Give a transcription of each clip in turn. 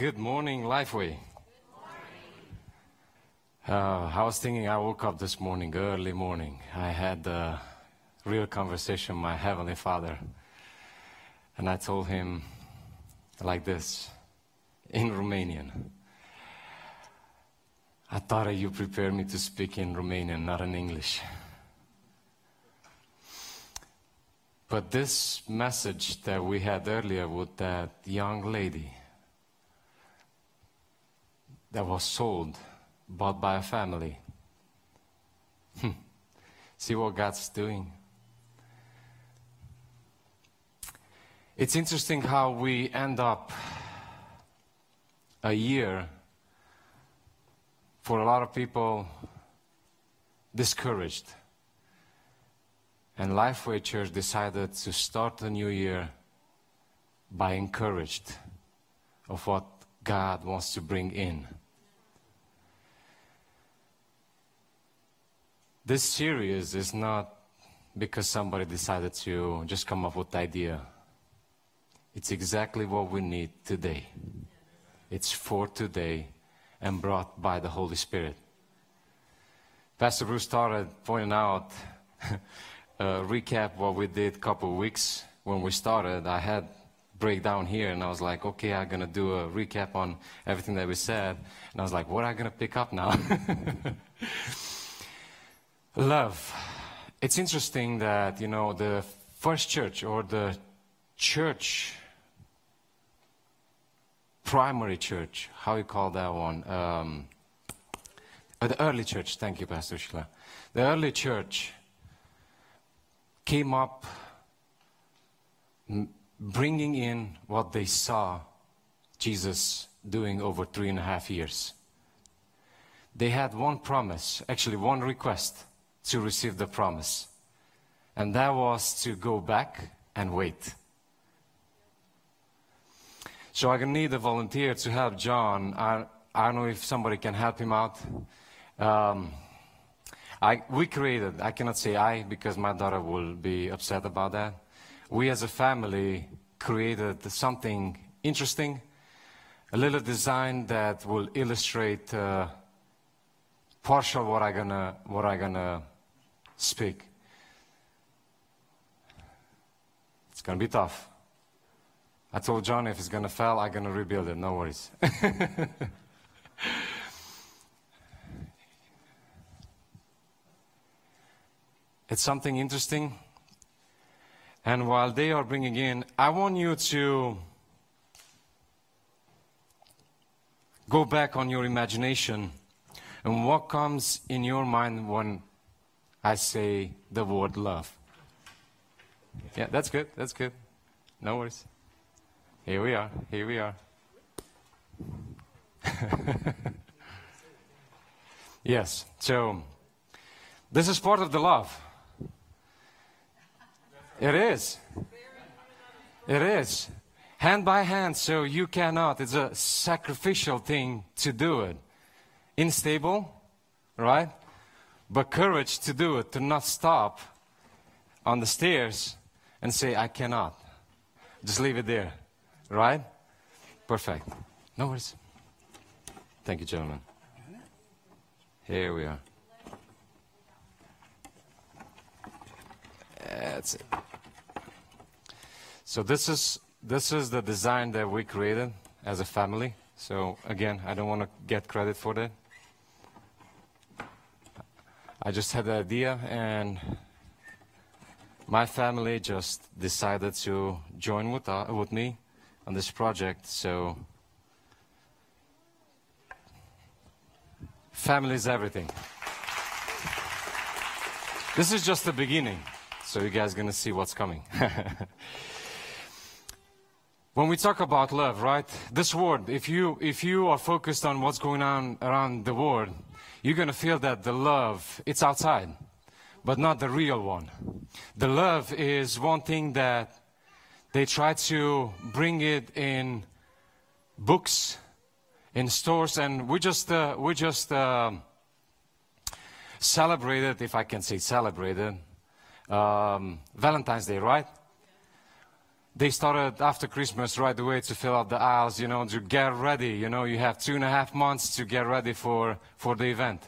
Good morning, Lifeway. Good Uh, I was thinking I woke up this morning, early morning. I had a real conversation with my Heavenly Father. And I told him like this in Romanian. I thought you prepared me to speak in Romanian, not in English. But this message that we had earlier with that young lady that was sold, bought by a family. Hmm. See what God's doing? It's interesting how we end up a year for a lot of people discouraged. And Lifeway Church decided to start the new year by encouraged of what God wants to bring in. This series is not because somebody decided to just come up with the idea. It's exactly what we need today. It's for today and brought by the Holy Spirit. Pastor Bruce started pointing out a uh, recap what we did a couple weeks when we started. I had breakdown here and I was like, okay, I'm going to do a recap on everything that we said. And I was like, what am I going to pick up now? Love. It's interesting that, you know, the first church or the church, primary church, how you call that one? Um, uh, the early church, thank you, Pastor Sheila. The early church came up bringing in what they saw Jesus doing over three and a half years. They had one promise, actually, one request to receive the promise. And that was to go back and wait. So I need a volunteer to help John. I, I don't know if somebody can help him out. Um, I, we created, I cannot say I because my daughter will be upset about that. We as a family created something interesting, a little design that will illustrate uh, partial what I'm gonna, what I'm gonna speak. It's going to be tough. I told John if it's going to fail, I'm going to rebuild it. No worries. it's something interesting. And while they are bringing in, I want you to go back on your imagination and what comes in your mind when I say the word love. Yeah, that's good. That's good. No worries. Here we are. Here we are. yes. So, this is part of the love. It is. It is. Hand by hand, so you cannot. It's a sacrificial thing to do it. Unstable, right? But courage to do it, to not stop on the stairs and say, I cannot. Just leave it there. Right? Perfect. No worries. Thank you, gentlemen. Here we are. That's it. So this is this is the design that we created as a family. So again, I don't want to get credit for that. I just had the idea, and my family just decided to join with, uh, with me on this project. So, family is everything. This is just the beginning, so you guys are gonna see what's coming. when we talk about love, right? This word, if you if you are focused on what's going on around the world, you're going to feel that the love, it's outside, but not the real one. The love is one thing that they try to bring it in books, in stores, and we just, uh, we just uh, celebrated, if I can say celebrated, um, Valentine's Day, right? They started after Christmas right away to fill out the aisles, you know, to get ready. You know, you have two and a half months to get ready for, for the event.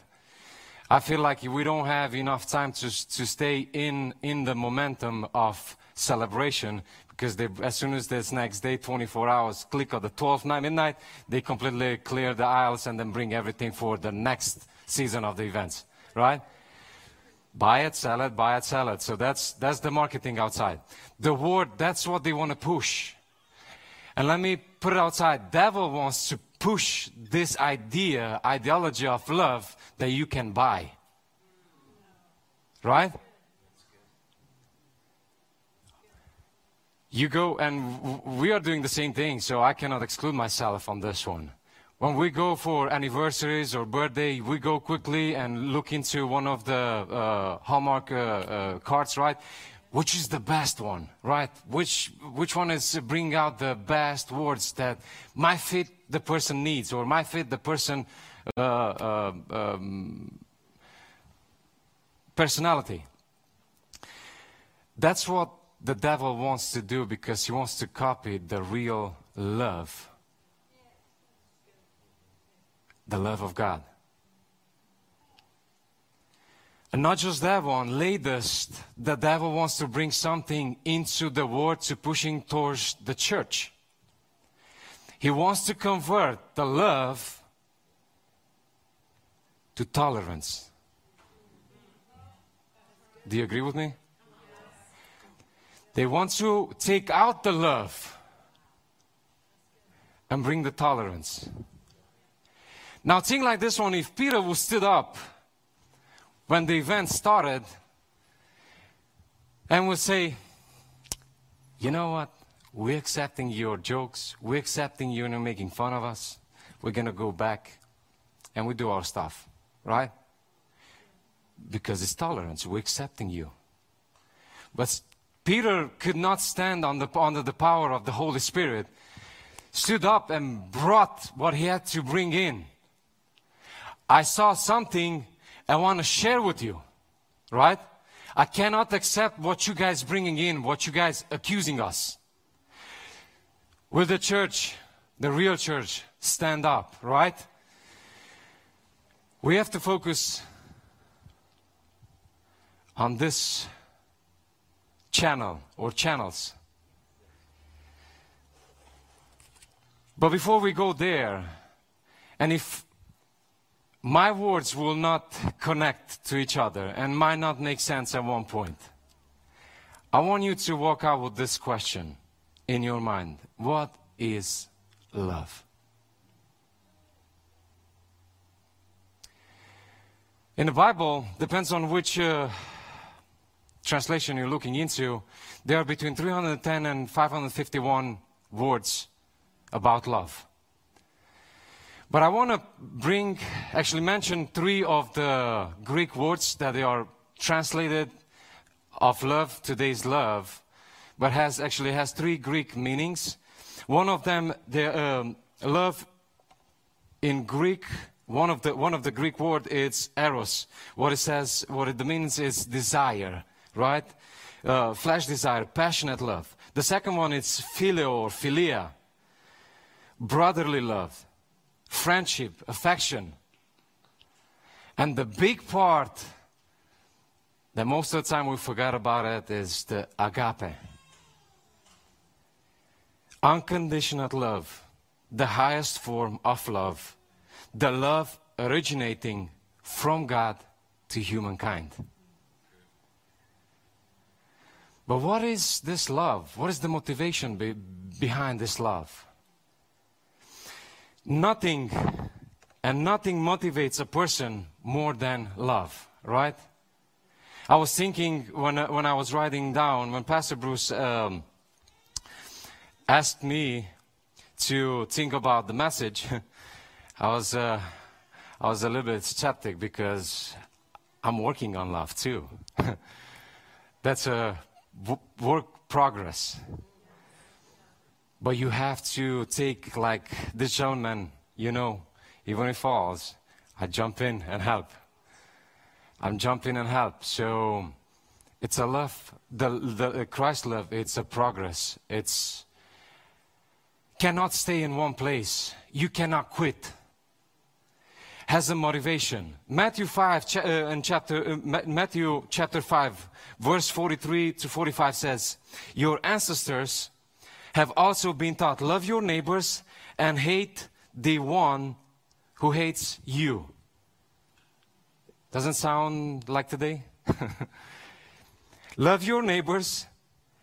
I feel like we don't have enough time to, to stay in, in the momentum of celebration because they, as soon as this next day, 24 hours, click on the 12th night, midnight, they completely clear the aisles and then bring everything for the next season of the events, right? Buy it, sell it, buy it, sell it. So that's, that's the marketing outside. The word, that's what they want to push. And let me put it outside. Devil wants to push this idea, ideology of love that you can buy. Right? You go, and we are doing the same thing, so I cannot exclude myself on this one. When we go for anniversaries or birthday, we go quickly and look into one of the uh, Hallmark uh, uh, cards, right? Which is the best one, right? Which, which one is bring out the best words that might fit the person needs or might fit the person uh, uh, um, personality. That's what the devil wants to do because he wants to copy the real love the love of God. And not just that one, latest, the devil wants to bring something into the world to pushing towards the church. He wants to convert the love to tolerance. Do you agree with me? They want to take out the love and bring the tolerance. Now, think like this one if Peter would stood up when the event started and would say, You know what? We're accepting your jokes. We're accepting you and making fun of us. We're going to go back and we do our stuff, right? Because it's tolerance. We're accepting you. But Peter could not stand the, under the power of the Holy Spirit, stood up and brought what he had to bring in. I saw something I want to share with you, right? I cannot accept what you guys bringing in, what you guys accusing us. Will the church, the real church, stand up, right? We have to focus on this channel or channels. But before we go there, and if my words will not connect to each other and might not make sense at one point. I want you to walk out with this question in your mind What is love? In the Bible, depends on which uh, translation you're looking into, there are between 310 and 551 words about love. But I want to bring, actually mention three of the Greek words that they are translated of love, today's love, but has actually has three Greek meanings. One of them, the um, love in Greek, one of the one of the Greek word is eros. What it says, what it means is desire, right? Uh, flesh desire, passionate love. The second one is phileo or philia, brotherly love friendship, affection. And the big part that most of the time we forget about it is the agape. Unconditional love, the highest form of love, the love originating from God to humankind. But what is this love? What is the motivation be behind this love? Nothing and nothing motivates a person more than love, right? I was thinking when, uh, when I was writing down, when Pastor Bruce um, asked me to think about the message, I was, uh, I was a little bit skeptic because I'm working on love too. That's a work progress. But you have to take, like this gentleman, you know, even if falls, I jump in and help. I'm jumping and help. So It's a love, the, the Christ love, it's a progress. It's cannot stay in one place. You cannot quit. Has a motivation. Matthew 5 cha- uh, and chapter uh, Matthew chapter 5 verse 43 to 45 says, "Your ancestors have also been taught love your neighbors and hate the one who hates you." Doesn't sound like today? Love your neighbors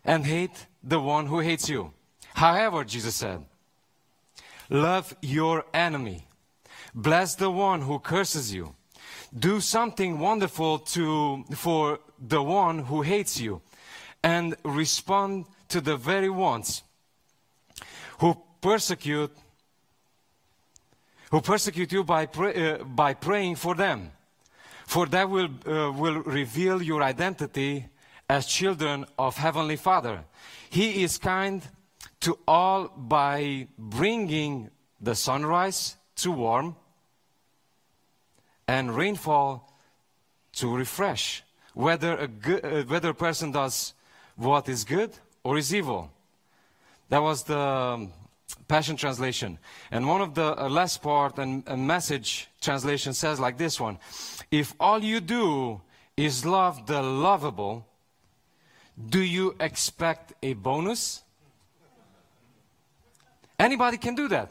and hate the one who hates you. However, Jesus said, Love your enemy. Bless the one who curses you. Do something wonderful to, for the one who hates you. And respond to the very ones who persecute who persecute you by, pray, uh, by praying for them. For that will, uh, will reveal your identity as children of Heavenly Father. He is kind to all by bringing the sunrise to warm and rainfall to refresh, whether a, good, uh, whether a person does what is good or is evil. That was the um, Passion Translation. And one of the uh, last part and message translation says like this one If all you do is love the lovable, do you expect a bonus? Anybody can do that.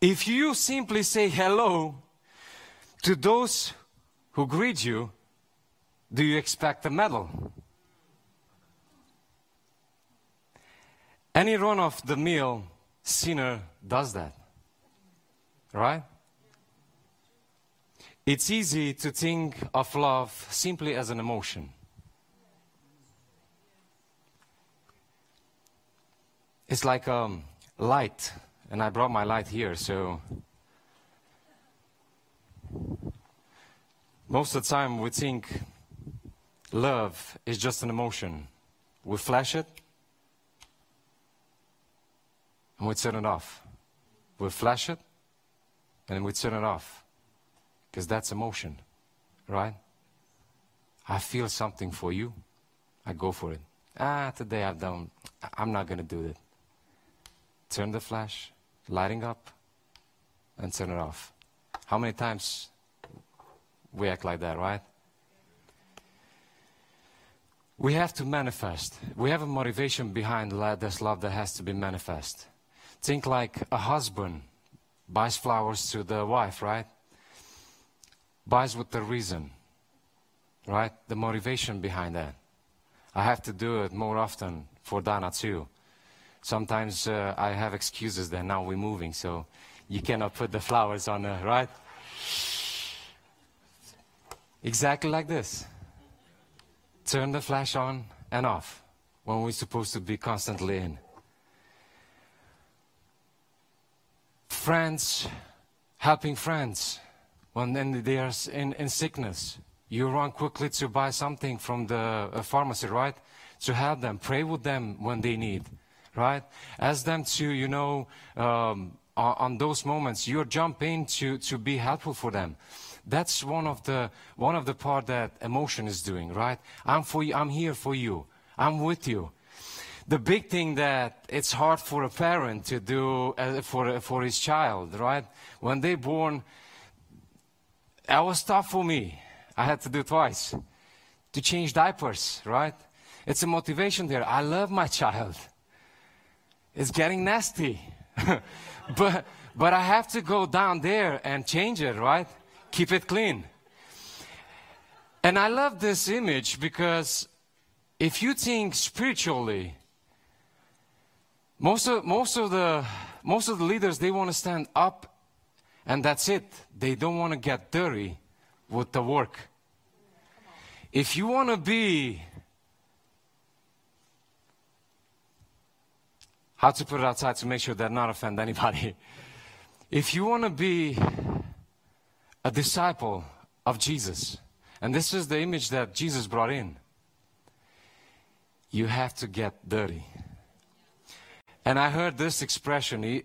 If you simply say hello to those who greet you, do you expect a medal? Any run of the mill sinner does that. Right? It's easy to think of love simply as an emotion. It's like um, light, and I brought my light here, so most of the time we think love is just an emotion. We flash it, and we turn it off. We flash it, and then we turn it off. Because that's emotion, right? I feel something for you, I go for it. Ah, today I've done, I'm not going to do it turn the flash, lighting up, and turn it off. How many times we act like that, right? We have to manifest. We have a motivation behind this love that has to be manifest. Think like a husband buys flowers to the wife, right? Buys with the reason, right? The motivation behind that. I have to do it more often for Dana too. Sometimes uh, I have excuses that now we're moving, so you cannot put the flowers on, her, right? Exactly like this. Turn the flash on and off when we're supposed to be constantly in. Friends, helping friends when they are in, in sickness. You run quickly to buy something from the uh, pharmacy, right? To help them, pray with them when they need right? Ask them to, you know, um, on those moments, you jump in to, to be helpful for them. That's one of the one of the part that emotion is doing, right? I'm for you. I'm here for you. I'm with you. The big thing that it's hard for a parent to do uh, for for his child, right? When they're born, that was tough for me. I had to do twice to change diapers, right? It's a motivation there. I love my child. It's getting nasty. but, but I have to go down there and change it, right? Keep it clean. And I love this image because if you think spiritually, most of, most of the most of the leaders they want to stand up and that's it. They don't want to get dirty with the work. If you want to be how to put it outside to make sure that not offend anybody. If you want to be a disciple of Jesus, and this is the image that Jesus brought in, you have to get dirty. And I heard this expression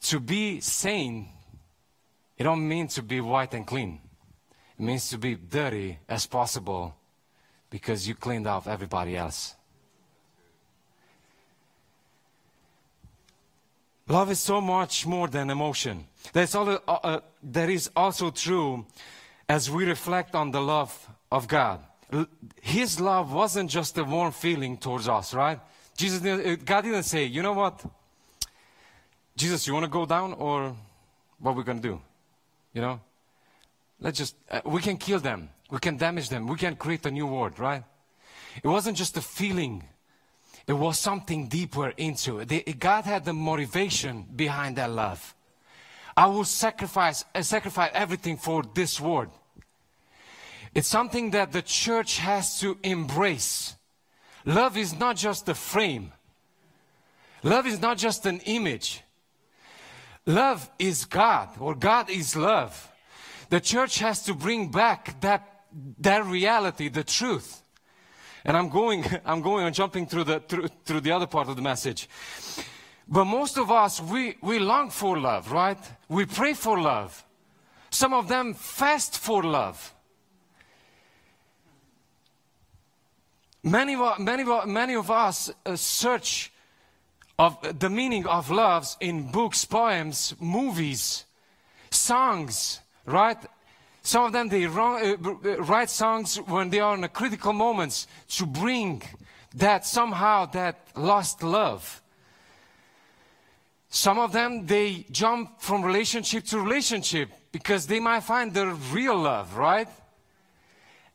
to be sane, it don't mean to be white and clean. It means to be dirty as possible because you cleaned off everybody else. Love is so much more than emotion. That's all, uh, uh, that is also true as we reflect on the love of God. His love wasn't just a warm feeling towards us, right? Jesus, uh, God didn't say, you know what? Jesus, you want to go down or what we're going to do? You know? Let's just, uh, we can kill them. We can damage them. We can create a new world, right? It wasn't just a feeling. It was something deeper into it. God had the motivation behind that love. I will sacrifice, uh, sacrifice everything for this world. It's something that the church has to embrace. Love is not just a frame. Love is not just an image. Love is God, or God is love. The church has to bring back that, that reality, the truth. And I'm going, I'm going and jumping through the, through, through the other part of the message. But most of us, we, we long for love, right? We pray for love. Some of them fast for love. Many, many, many of us uh, search of the meaning of loves in books, poems, movies, songs, right? Some of them they uh, write songs when they are in a critical moments to bring that somehow that lost love. Some of them they jump from relationship to relationship because they might find their real love, right?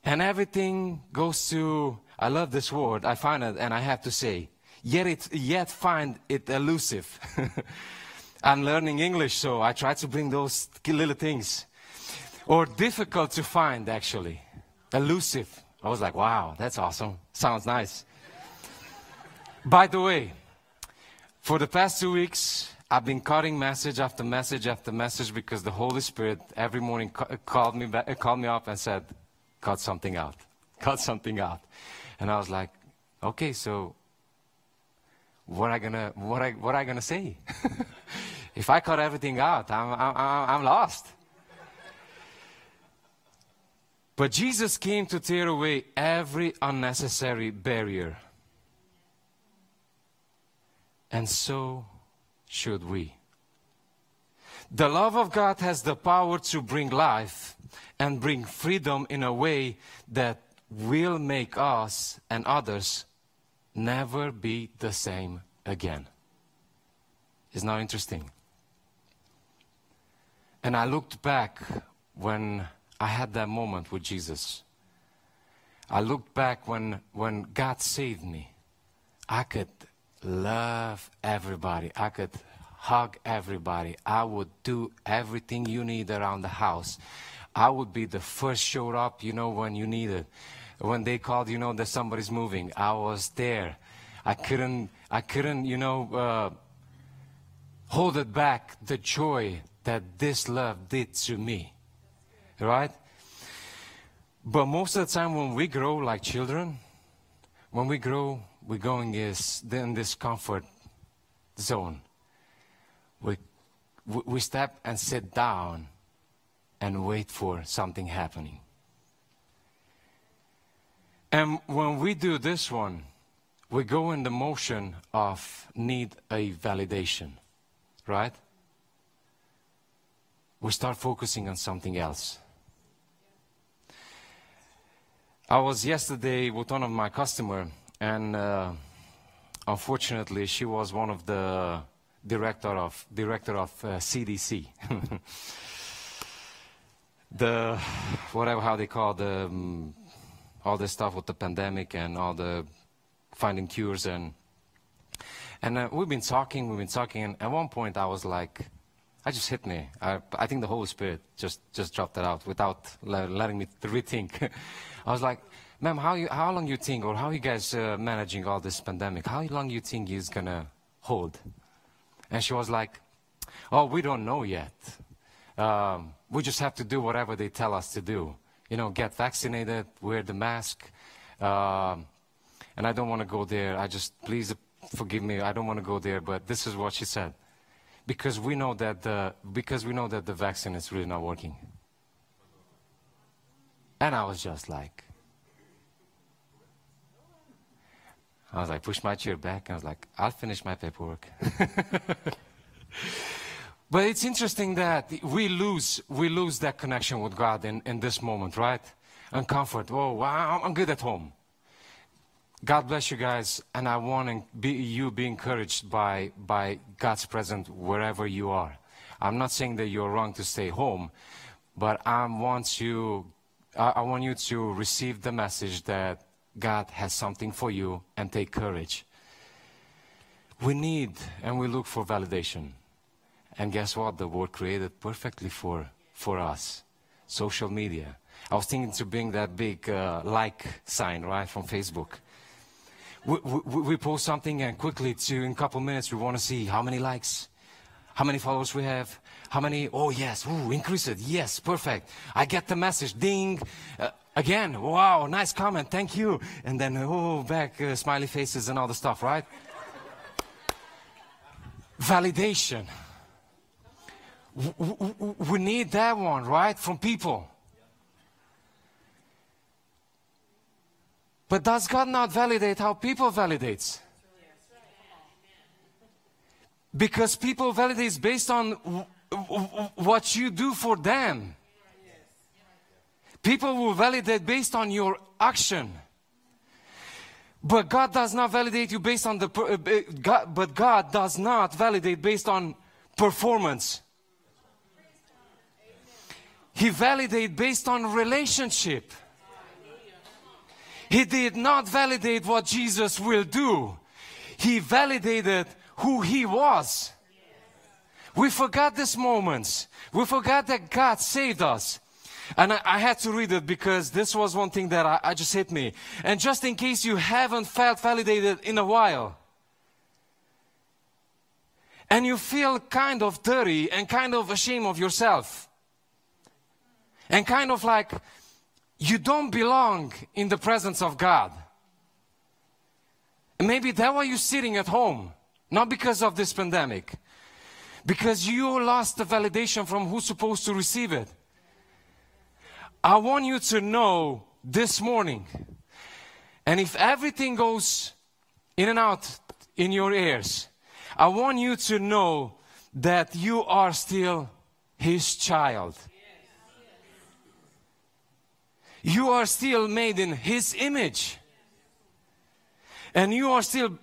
And everything goes to I love this word. I find it and I have to say, yet it yet find it elusive. I'm learning English, so I try to bring those little things or difficult to find actually. Elusive. I was like, wow, that's awesome. Sounds nice. By the way, for the past two weeks, I've been cutting message after message after message because the Holy Spirit every morning called me back, called me up and said, "Cut something out, cut something out," and I was like, "Okay, so what I gonna what I what I gonna say? if I cut everything out, I'm I'm, I'm lost." But Jesus came to tear away every unnecessary barrier. And so should we. The love of God has the power to bring life and bring freedom in a way that will make us and others never be the same again. Isn't that interesting? And I looked back when I had that moment with Jesus. I looked back when, when God saved me. I could love everybody. I could hug everybody. I would do everything you need around the house. I would be the first showed up, you know, when you needed. When they called, you know, that somebody's moving. I was there. I couldn't, I couldn't, you know, uh, hold it back, the joy that this love did to me right? But most of the time when we grow like children, when we grow, we're going is in this comfort zone. We, we step and sit down and wait for something happening. And when we do this one, we go in the motion of need a validation, right? We start focusing on something else. I was yesterday with one of my customer, and uh, unfortunately, she was one of the director of director of uh, CDC. the whatever how they call the um, all this stuff with the pandemic and all the finding cures and and uh, we've been talking, we've been talking, and at one point I was like, I just hit me. I, I think the Holy Spirit just just dropped it out without letting me rethink. I was like, ma'am, how, you, how long you think, or how you guys uh, managing all this pandemic? How long you think is gonna hold? And she was like, oh, we don't know yet. Um, we just have to do whatever they tell us to do. You know, get vaccinated, wear the mask. Um, and I don't want to go there. I just, please forgive me. I don't want to go there. But this is what she said, because we know that the because we know that the vaccine is really not working. And I was just like, I was like, push my chair back. And I was like, I'll finish my paperwork. but it's interesting that we lose, we lose that connection with God in, in this moment, right? And comfort. Oh, wow, I'm good at home. God bless you guys, and I want be, you be encouraged by, by God's presence wherever you are. I'm not saying that you're wrong to stay home, but I want you, I want you to receive the message that God has something for you and take courage. We need and we look for validation. And guess what? The world created perfectly for, for us. Social media. I was thinking to bring that big uh, like sign, right, from Facebook. We, we, we, post something and quickly to, in a couple minutes, we want to see how many likes, how many followers we have, how many, oh yes, ooh, increase it, yes, perfect. I get the message, ding. Uh, Again, wow, nice comment, thank you. And then, oh, back, uh, smiley faces and all the stuff, right? Validation. We need that one, right? From people. But does God not validate how people validates? Because people validate based on what you do for them. People will validate based on your action. But God does not validate you based on the, uh, God, but God does not validate based on performance. He validated based on relationship. He did not validate what Jesus will do. He validated who he was. We forgot these moments. We forgot that God saved us. And I, I, had to read it because this was one thing that I, I just hit me. And just in case you haven't felt validated in a while, and you feel kind of dirty and kind of ashamed of yourself, and kind of like you don't belong in the presence of God. And maybe that's why you're sitting at home, not because of this pandemic, because you lost the validation from who's supposed to receive it. I want you to know this morning, and if everything goes in and out in your ears, I want you to know that you are still His child. You are still made in His image. And you are still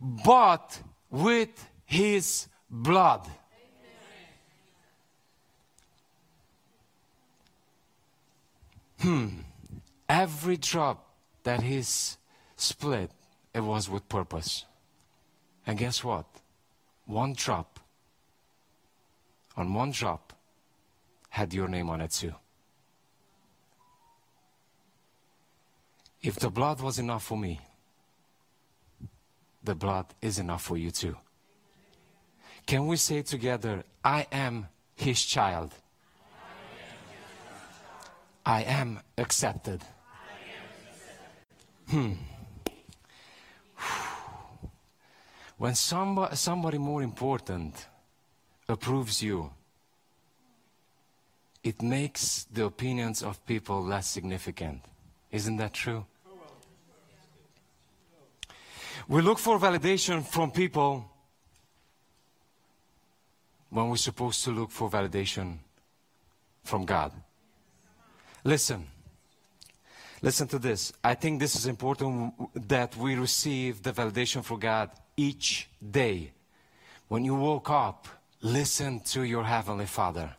bought with His blood. hmm, every drop that he's split, it was with purpose. And guess what? One drop, on one drop, had your name on it too. If the blood was enough for me, the blood is enough for you too. Can we say together, I am his child? I am accepted. Hmm. When somebody, somebody more important approves you, it makes the opinions of people less significant. Isn't that true? We look for validation from people when we're supposed to look for validation from God. Listen. Listen to this. I think this is important that we receive the validation for God each day. When you woke up, listen to your Heavenly Father.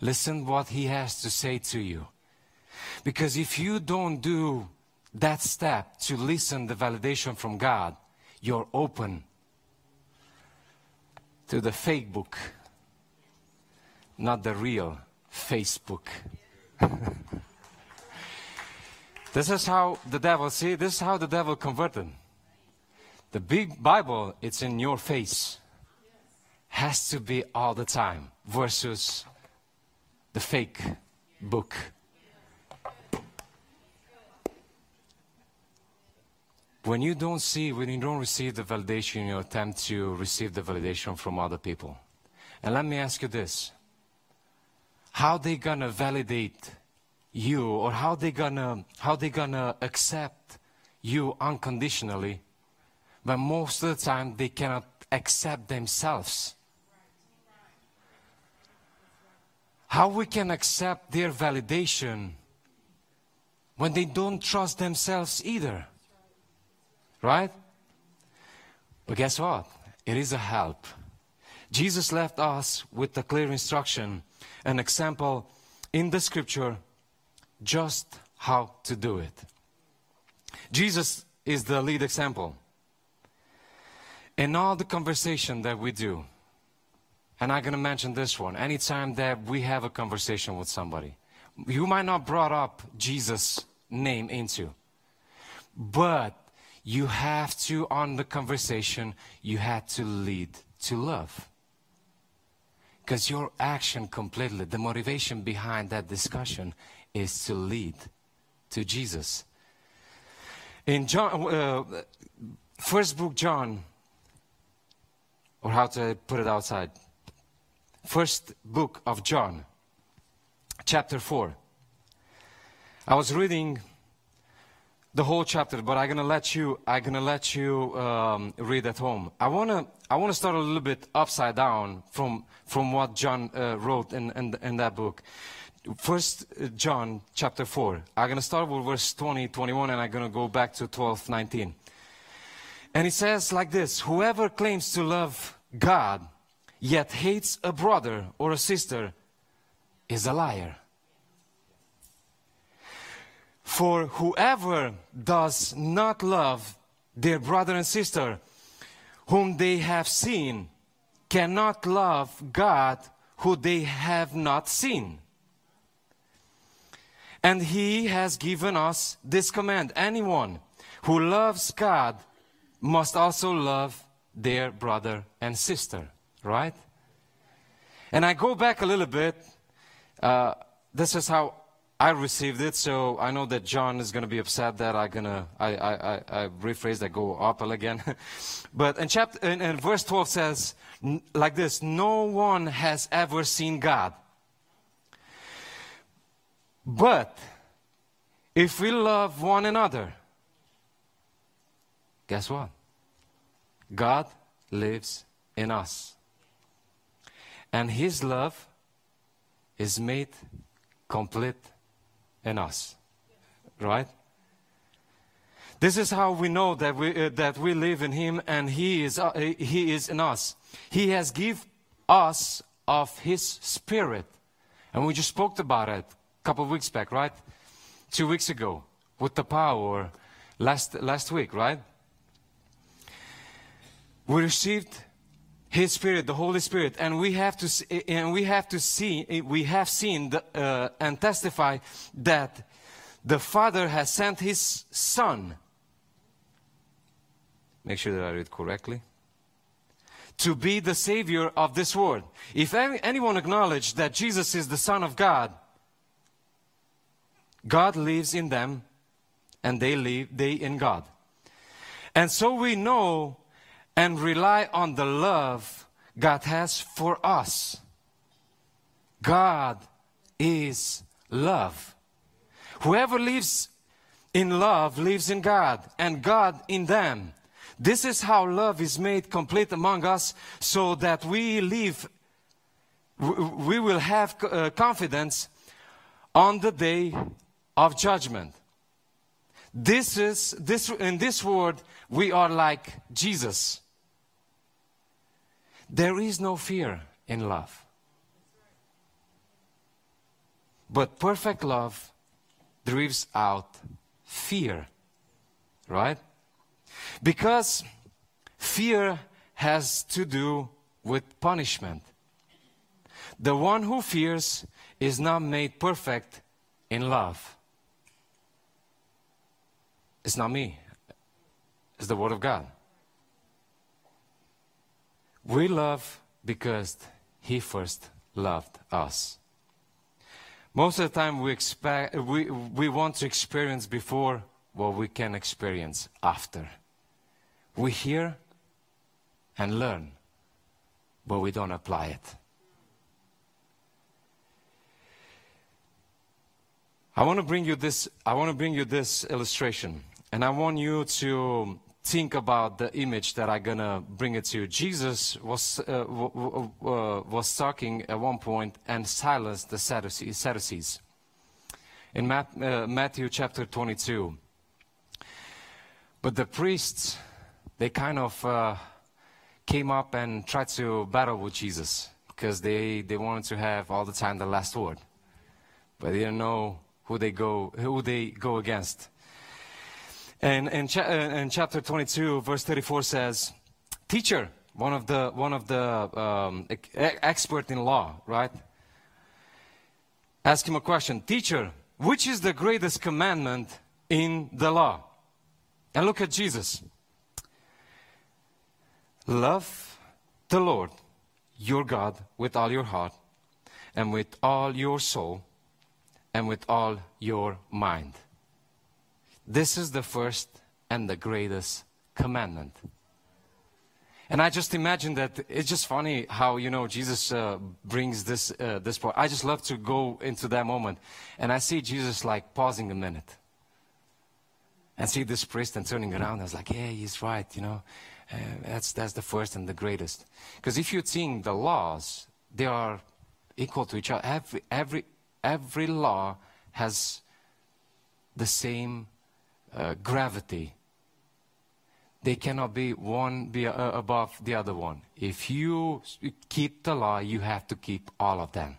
Listen what He has to say to you. Because if you don't do that step to listen the validation from God, you're open to the fake book, not the real Facebook. this is how the devil, see, this is how the devil converted. The big Bible, it's in your face. Has to be all the time versus the fake book. When you don't see, when you don't receive the validation, you attempt to receive the validation from other people. And let me ask you this how they gonna validate you or how they gonna how they gonna accept you unconditionally when most of the time they cannot accept themselves. How we can accept their validation when they don't trust themselves either? Right? But guess what? It is a help. Jesus left us with a clear instruction, an example in the scripture, just how to do it. Jesus is the lead example. In all the conversation that we do, and I'm going to mention this one, anytime that we have a conversation with somebody, you might not brought up Jesus' name into, but you have to, on the conversation, you had to lead to love. Because your action completely, the motivation behind that discussion is to lead to Jesus. In John, uh, first book John, or how to put it outside, first book of John, chapter 4. I was reading the whole chapter, but I'm gonna let you. I'm gonna let you um, read at home. I wanna. I wanna start a little bit upside down from from what John uh, wrote in, in in that book. First uh, John chapter four. I'm gonna start with verse 20, 21, and I'm gonna go back to 12, 19. And it says like this: Whoever claims to love God, yet hates a brother or a sister, is a liar. For whoever does not love their brother and sister whom they have seen cannot love God who they have not seen. And he has given us this command anyone who loves God must also love their brother and sister, right? And I go back a little bit. Uh, this is how I received it, so I know that John is going to be upset that I'm going to, I, I, I, rephrase that, go up again. but in chapter, in, in verse 12 says, like this, no one has ever seen God. But if we love one another, guess what? God lives in us. And his love is made complete in us. Right? This is how we know that we, uh, that we live in Him and He is, uh, he is in us. He has given us of His Spirit. And we just spoke about it a couple of weeks back, right? Two weeks ago with the power last, last week, right? We received his spirit the holy spirit. And we have to see, eh, eh, and we have to see eh, we have seen the, uh, and testify that the father has sent his son. Make sure that i read correctly. To be the savior of this world. If anyone acknowledge that jesus is the son of god god lives in them and they live they in god. And so we know and rely on the love God has for us. God is love. Whoever lives in love lives in God, and God in them. This is how love is made complete among us, so that we live, we will have uh, confidence on the day of judgment. This is this in this word we are like Jesus. There is no fear in love. But perfect love drives out fear. Right? Because fear has to do with punishment. The one who fears is not made perfect in love. It's not me, it's the Word of God. We love because He first loved us. Most of the time, we, expect, we, we want to experience before what we can experience after. We hear and learn, but we don't apply it. I want to bring you this, I want to bring you this illustration, and I want you to think about the image that I'm gonna bring it to you. Jesus was uh, uh, was talking at one point and silenced the Sadducees. Sadducees. In Mat- uh, Matthew chapter 22. But the priests, they kind of uh, came up and tried to battle with Jesus because they, they wanted to have all the time the last word. But they didn't know who they go, who they go against. And in, cha- chapter 22, verse 34 says, Teacher, one of the, one of the um, e- expert in law, right? Ask him a question. Teacher, which is the greatest commandment in the law? And look at Jesus. Love the Lord your God with all your heart and with all your soul and with all your mind. This is the first and the greatest commandment. And I just imagine that it's just funny how you know Jesus uh, brings this uh, this part. I just love to go into that moment, and I see Jesus like pausing a minute, and see this priest and turning around. I was like, yeah, he's right. You know, uh, that's that's the first and the greatest. Because if you're seeing the laws, they are equal to each other. Every every every law has the same uh, gravity they cannot be one be uh, above the other one. If you keep the law, you have to keep all of them.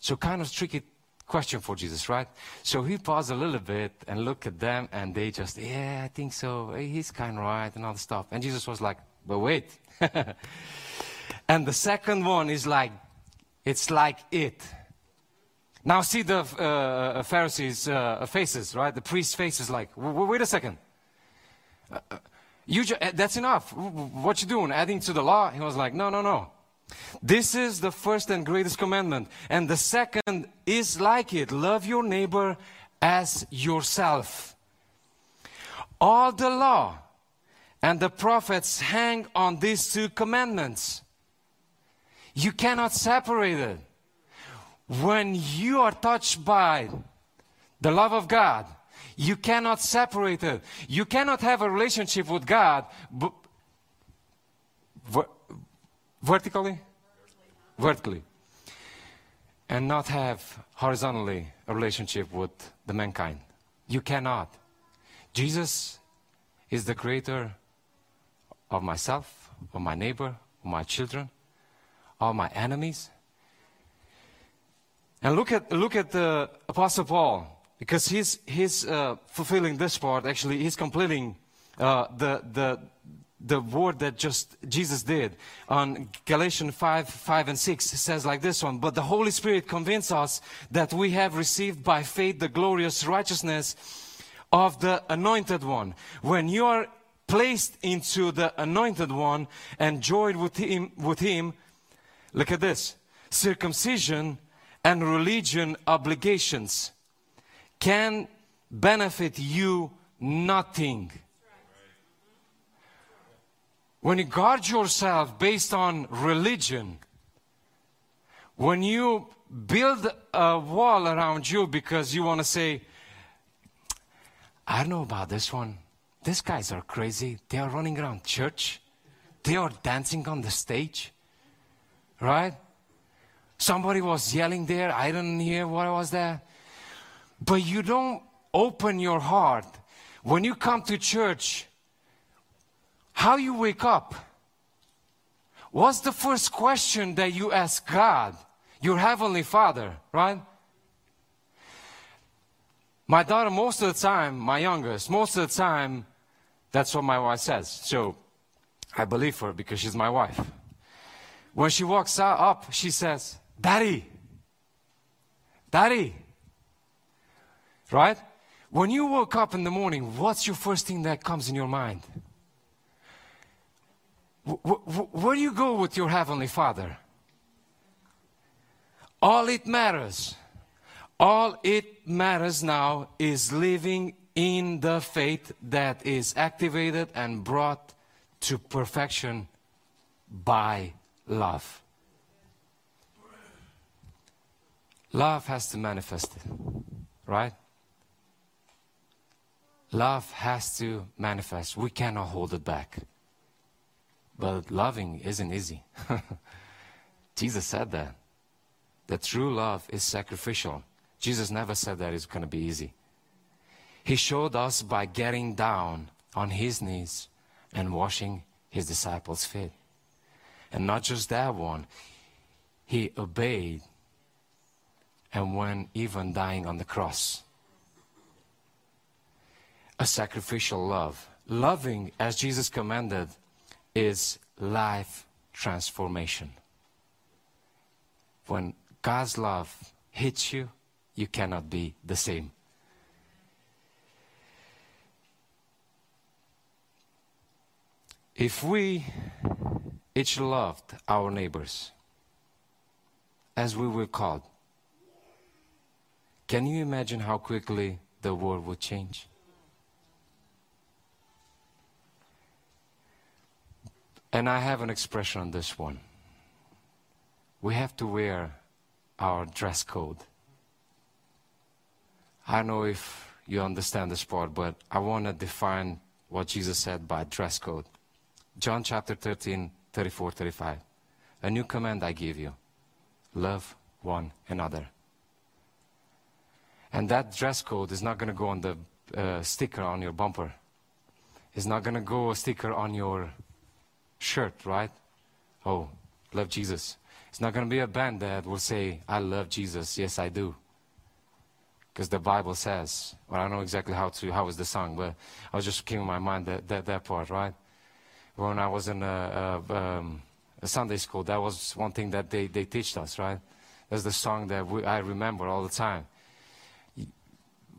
So kind of tricky question for Jesus, right? So he paused a little bit and looked at them and they just, yeah, I think so. He's kind of right and all the stuff. And Jesus was like, but wait. and the second one is like, it's like it. Now see the uh, Pharisees' uh, faces, right? The priests' faces like, "W- w- wait a second. You ju- uh, that's enough. W- w- What you doing? Adding to the law? He was like, no, no, no. This is the first and greatest commandment. And the second is like it. Love your neighbor as yourself. All the law and the prophets hang on these two commandments. You cannot separate it. When you are touched by the love of God, you cannot separate it. You cannot have a relationship with God bu- ver- vertically, vertically, and not have horizontally a relationship with the mankind. You cannot. Jesus is the creator of myself, of my neighbor, of my children, of my enemies. And look at look at the Apostle Paul because he's he's uh, fulfilling this part. Actually, he's completing uh, the the the word that just Jesus did on Galatians 5, 5 and 6 it says like this one, but the Holy Spirit convinced us that we have received by faith the glorious righteousness of the anointed one. When you are placed into the anointed one and joined with him, with him, look at this, circumcision and religion obligations can benefit you nothing. When you guard yourself based on religion, when you build a wall around you because you want to say, I don't know about this one. These guys are crazy. They are running around church. They are dancing on the stage. Right? Somebody was yelling there. I didn't hear what was there. But you don't open your heart. When you come to church, how you wake up? What's the first question that you ask God, your Heavenly Father, right? My daughter, most of the time, my youngest, most of the time, that's what my wife says. So I believe her because she's my wife. When she walks up, she says, Daddy, Daddy. Right? When you woke up in the morning, what's your first thing that comes in your mind? Wh- wh- where do you go with your Heavenly Father? All it matters, all it matters now is living in the faith that is activated and brought to perfection by love. Love has to manifest it, right? Love has to manifest. We cannot hold it back. But loving isn't easy. Jesus said that. That true love is sacrificial. Jesus never said that it's going to be easy. He showed us by getting down on his knees and washing his disciples' feet. And not just that one, he obeyed and went even dying on the cross. A sacrificial love. Loving, as Jesus commanded, is life transformation. When God's love hits you, you cannot be the same. If we each loved our neighbors as we were called, can you imagine how quickly the world would change? And I have an expression on this one. We have to wear our dress code. I don't know if you understand this part, but I want to define what Jesus said by dress code. John chapter 13, 34, 35. A new command I give you love one another. And that dress code is not going to go on the uh, sticker on your bumper. It's not going to go a sticker on your shirt, right? Oh, love Jesus. It's not going to be a band that will say, I love Jesus. Yes, I do. Because the Bible says, well, I don't know exactly how to, how was the song, but I was just keeping my mind that, that, that part, right? When I was in a, a, um, a Sunday school, that was one thing that they, they teach us, right? That's the song that we, I remember all the time.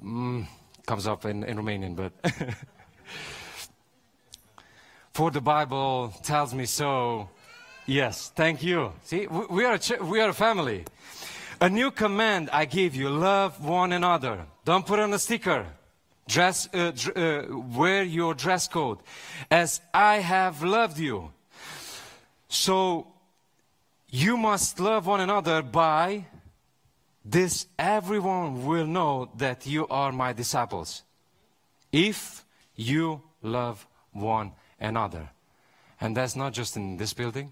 Mm, comes up in, in Romanian, but For the Bible tells me so. Yes, thank you. See, we are a, we are a family. A new command I give you love one another. Don't put on a sticker. Dress, uh, uh, wear your dress code as I have loved you. So you must love one another by this everyone will know that you are my disciples if you love one another. And that's not just in this building.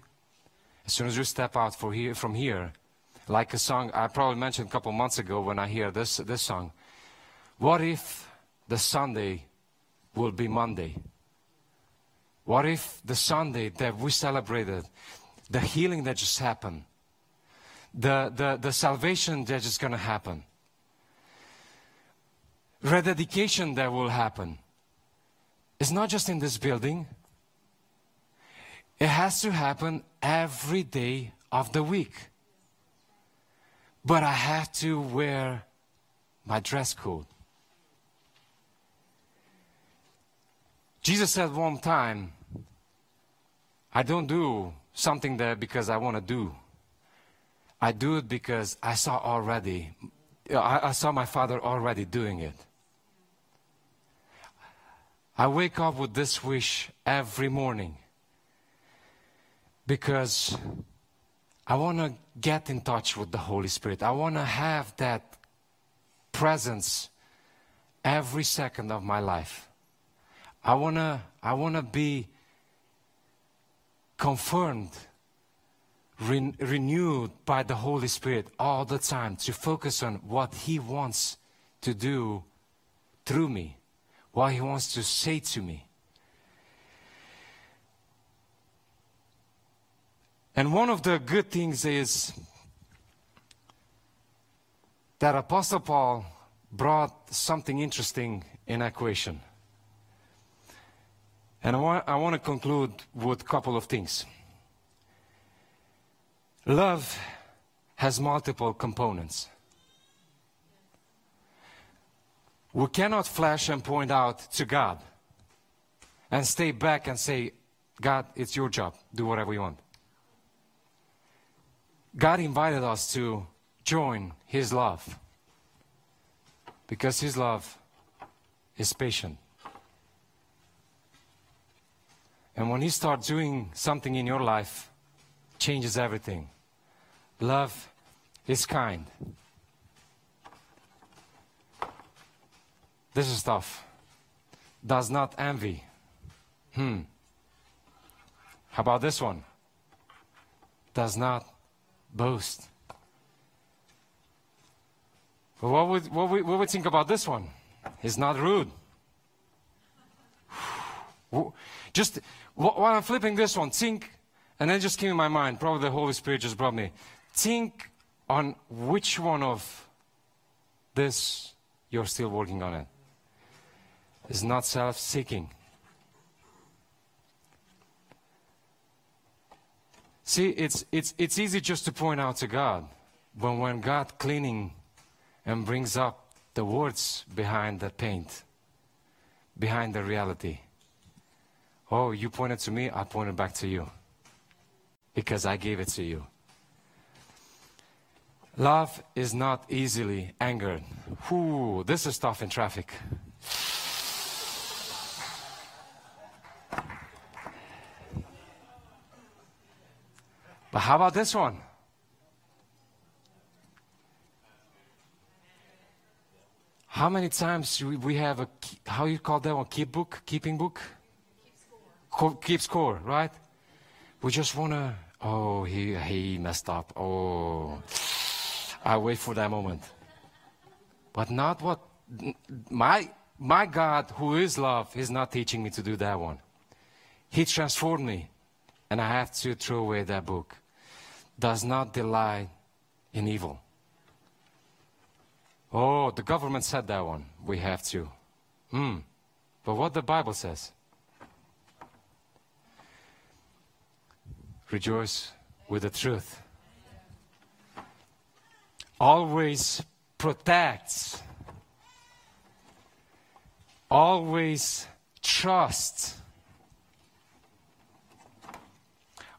As soon as you step out here, from here, like a song I probably mentioned a couple months ago when I hear this, this song. What if the Sunday will be Monday? What if the Sunday that we celebrated, the healing that just happened, the, the, the salvation that is going to happen, rededication that will happen, it's not just in this building. It has to happen every day of the week. But I have to wear my dress code. Jesus said one time, I don't do something there because I want to do. I do it because I saw already, I, I saw my father already doing it. I wake up with this wish every morning because I want to get in touch with the Holy Spirit. I want to have that presence every second of my life. I want to I want to be confirmed re- renewed by the Holy Spirit all the time to focus on what he wants to do through me, what he wants to say to me. And one of the good things is that Apostle Paul brought something interesting in equation. And I want, I want to conclude with a couple of things. Love has multiple components. We cannot flash and point out to God and stay back and say, God, it's your job. Do whatever you want. God invited us to join His love because His love is patient. And when He starts doing something in your life, changes everything. Love is kind. This is tough. does not envy. Hmm. How about this one? Does not boast. But what would, what would, what would think about this one? Is not rude. Just while I'm flipping this one, think, and then just came in my mind, probably the Holy Spirit just brought me. Think on which one of this you're still working on it. It's not self seeking. See, it's, it's, it's easy just to point out to God, but when God cleaning and brings up the words behind the paint, behind the reality, oh, you pointed to me, I pointed back to you because I gave it to you. Love is not easily angered. Whoo, this is tough in traffic. But how about this one? How many times we have a, how you call that one, keep book, keeping book? Keep score, keep score right? We just want to, oh, he, he messed up. Oh, I wait for that moment. But not what, my, my God, who is love, is not teaching me to do that one. He transformed me, and I have to throw away that book does not delight in evil. Oh, the government said that one. We have to. Hmm. But what the Bible says? Rejoice with the truth. Always protects. Always trusts.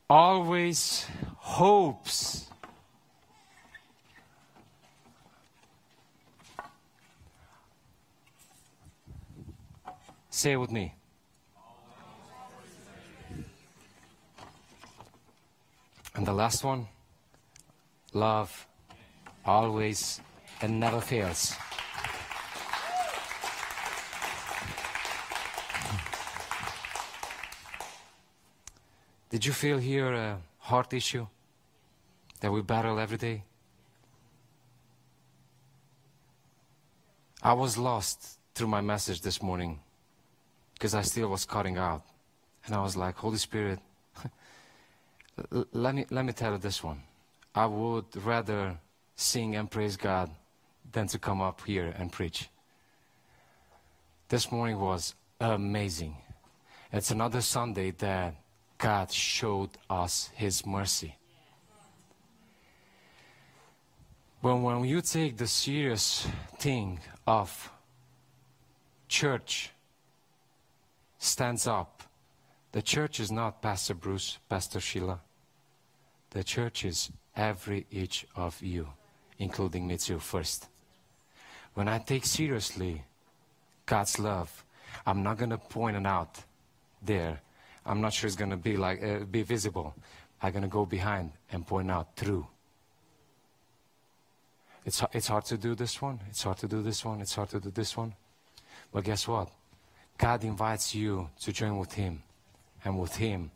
Always hopes. Say it with me. And the last one love always and never fails. Did you feel here a heart issue? that we battle every day? I was lost through my message this morning because I still was cutting out. And I was like, Holy Spirit, let, me, let me tell you this one. I would rather sing and praise God than to come up here and preach. This morning was amazing. It's another Sunday that God showed us His mercy. But when you take the serious thing of church stands up, the church is not Pastor Bruce, Pastor Sheila. The church is every each of you, including me too, first. When I take seriously God's love, I'm not going to point it out there. I'm not sure it's going to be like uh, be visible. I'm going to go behind and point out through. It's, it's hard to do this one. It's hard to do this one. It's hard to do this one. But guess what? God invites you to join with Him. And with Him,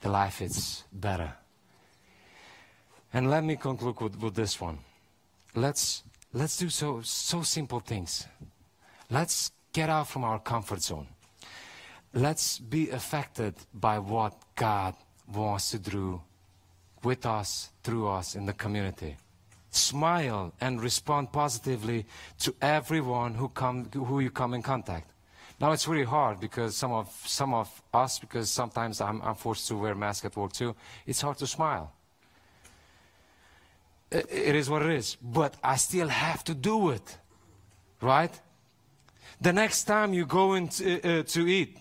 the life is better. And let me conclude with, with this one. Let's, let's do so, so simple things. Let's get out from our comfort zone. Let's be affected by what God wants to do with us, through us in the community smile and respond positively to everyone who, come, who you come in contact. Now it's really hard because some of, some of us, because sometimes I'm, I'm forced to wear a mask at work too, it's hard to smile. It, is what it is. But I still have to do it. Right? The next time you go in to, uh, to eat,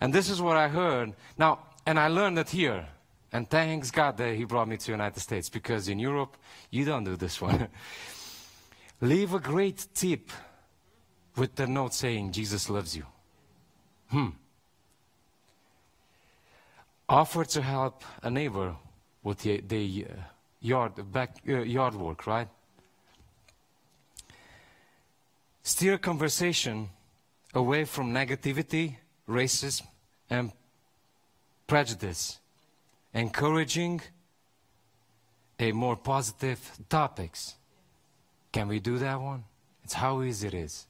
and this is what I heard. Now, and I learned it here. And thanks God that He brought me to the United States because in Europe, you don't do this one. Leave a great tip with the note saying, Jesus loves you. Hmm. Offer to help a neighbor with the, the uh, yard, back, uh, yard work, right? Steer conversation away from negativity, racism, and prejudice, encouraging a more positive topics. Can we do that one? It's how easy it is.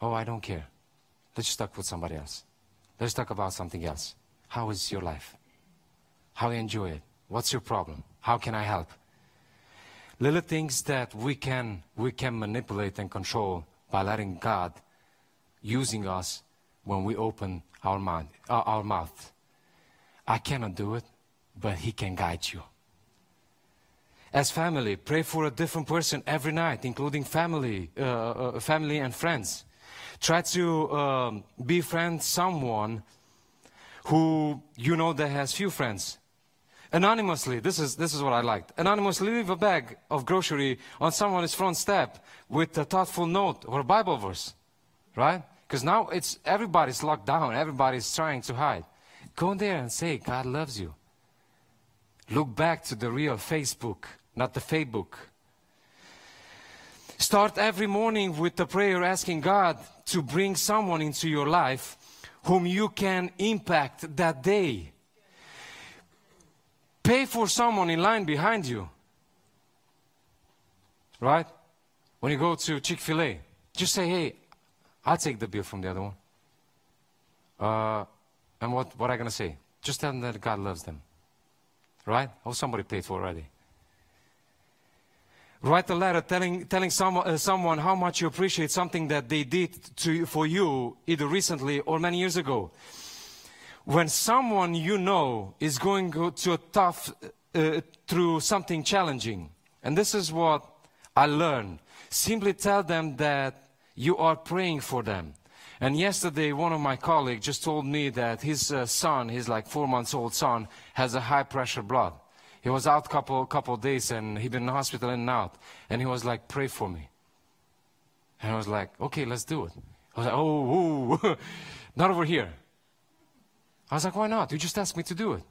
Oh, I don't care. Let's talk with somebody else. Let's talk about something else. How is your life? How you enjoy it? What's your problem? How can I help? Little things that we can we can manipulate and control by letting God using us when we open our mind, uh, our mouth. I cannot do it, but He can guide you. As family, pray for a different person every night, including family, uh, uh, family and friends. Try to um, befriend someone who you know that has few friends. Anonymously, this is, this is what I liked. Anonymously leave a bag of grocery on someone's front step with a thoughtful note or a Bible verse, right? Because now it's everybody's locked down, everybody's trying to hide. Go there and say, God loves you. Look back to the real Facebook, not the Facebook. Start every morning with a prayer asking God to bring someone into your life whom you can impact that day. Pay for someone in line behind you. Right? When you go to Chick fil A, just say, hey, I'll take the bill from the other one. Uh, and what, what am I going to say? Just tell them that God loves them. Right? Oh, somebody paid for already. Write a letter telling, telling some, uh, someone how much you appreciate something that they did to, for you either recently or many years ago. When someone you know is going to a tough, uh, through something challenging, and this is what I learned, simply tell them that you are praying for them. And yesterday, one of my colleagues just told me that his uh, son, his like four months old son, has a high pressure blood. He was out couple couple days and he'd been in hospital and out. And he was like, pray for me. And I was like, okay, let's do it. I was like, oh, not over here. I was like, why not? You just asked me to do it.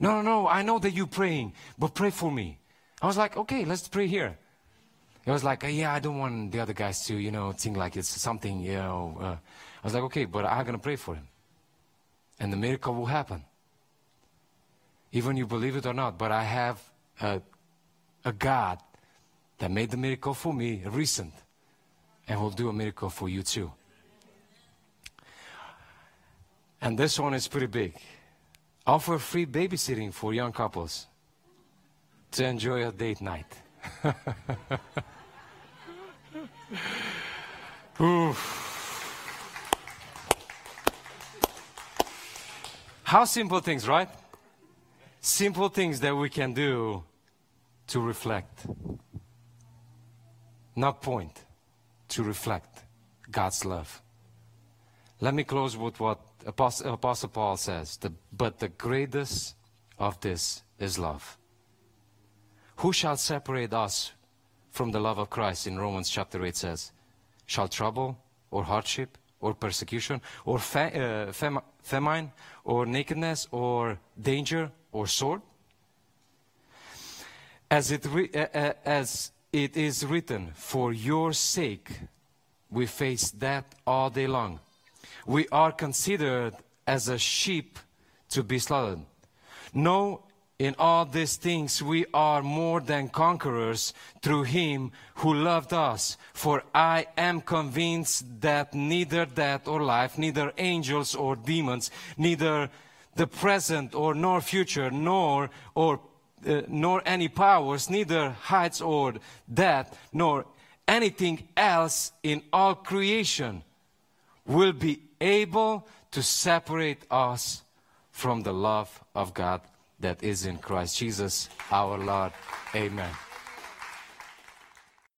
No, no, no, I know that you're praying, but pray for me. I was like, okay, let's pray here. He was like, yeah, I don't want the other guys to, you know, think like it's something, you know. Uh, I was like, okay, but I'm going to pray for him. And the miracle will happen even you believe it or not, but I have a, a God that made the miracle for me recent and will do a miracle for you too. And this one is pretty big. Offer free babysitting for young couples to enjoy a date night. How simple things, right? simple things that we can do to reflect. Not point, to reflect God's love. Let me close with what Apostle, Apostle Paul says. The, but the greatest of this is love. Who shall separate us from the love of Christ? In Romans chapter 8 says, Shall trouble or hardship or persecution or fa- uh, fam- famine or nakedness or danger or sword? As it, re- uh, as it is written, for your sake we face death all day long. We are considered as a sheep to be slaughtered. No, in all these things we are more than conquerors through him who loved us. For I am convinced that neither death or life, neither angels or demons, neither the present or nor future, nor or uh, nor any powers, neither heights or depth, nor anything else in all creation will be able to separate us from the love of God that is in Christ Jesus our Lord. Amen.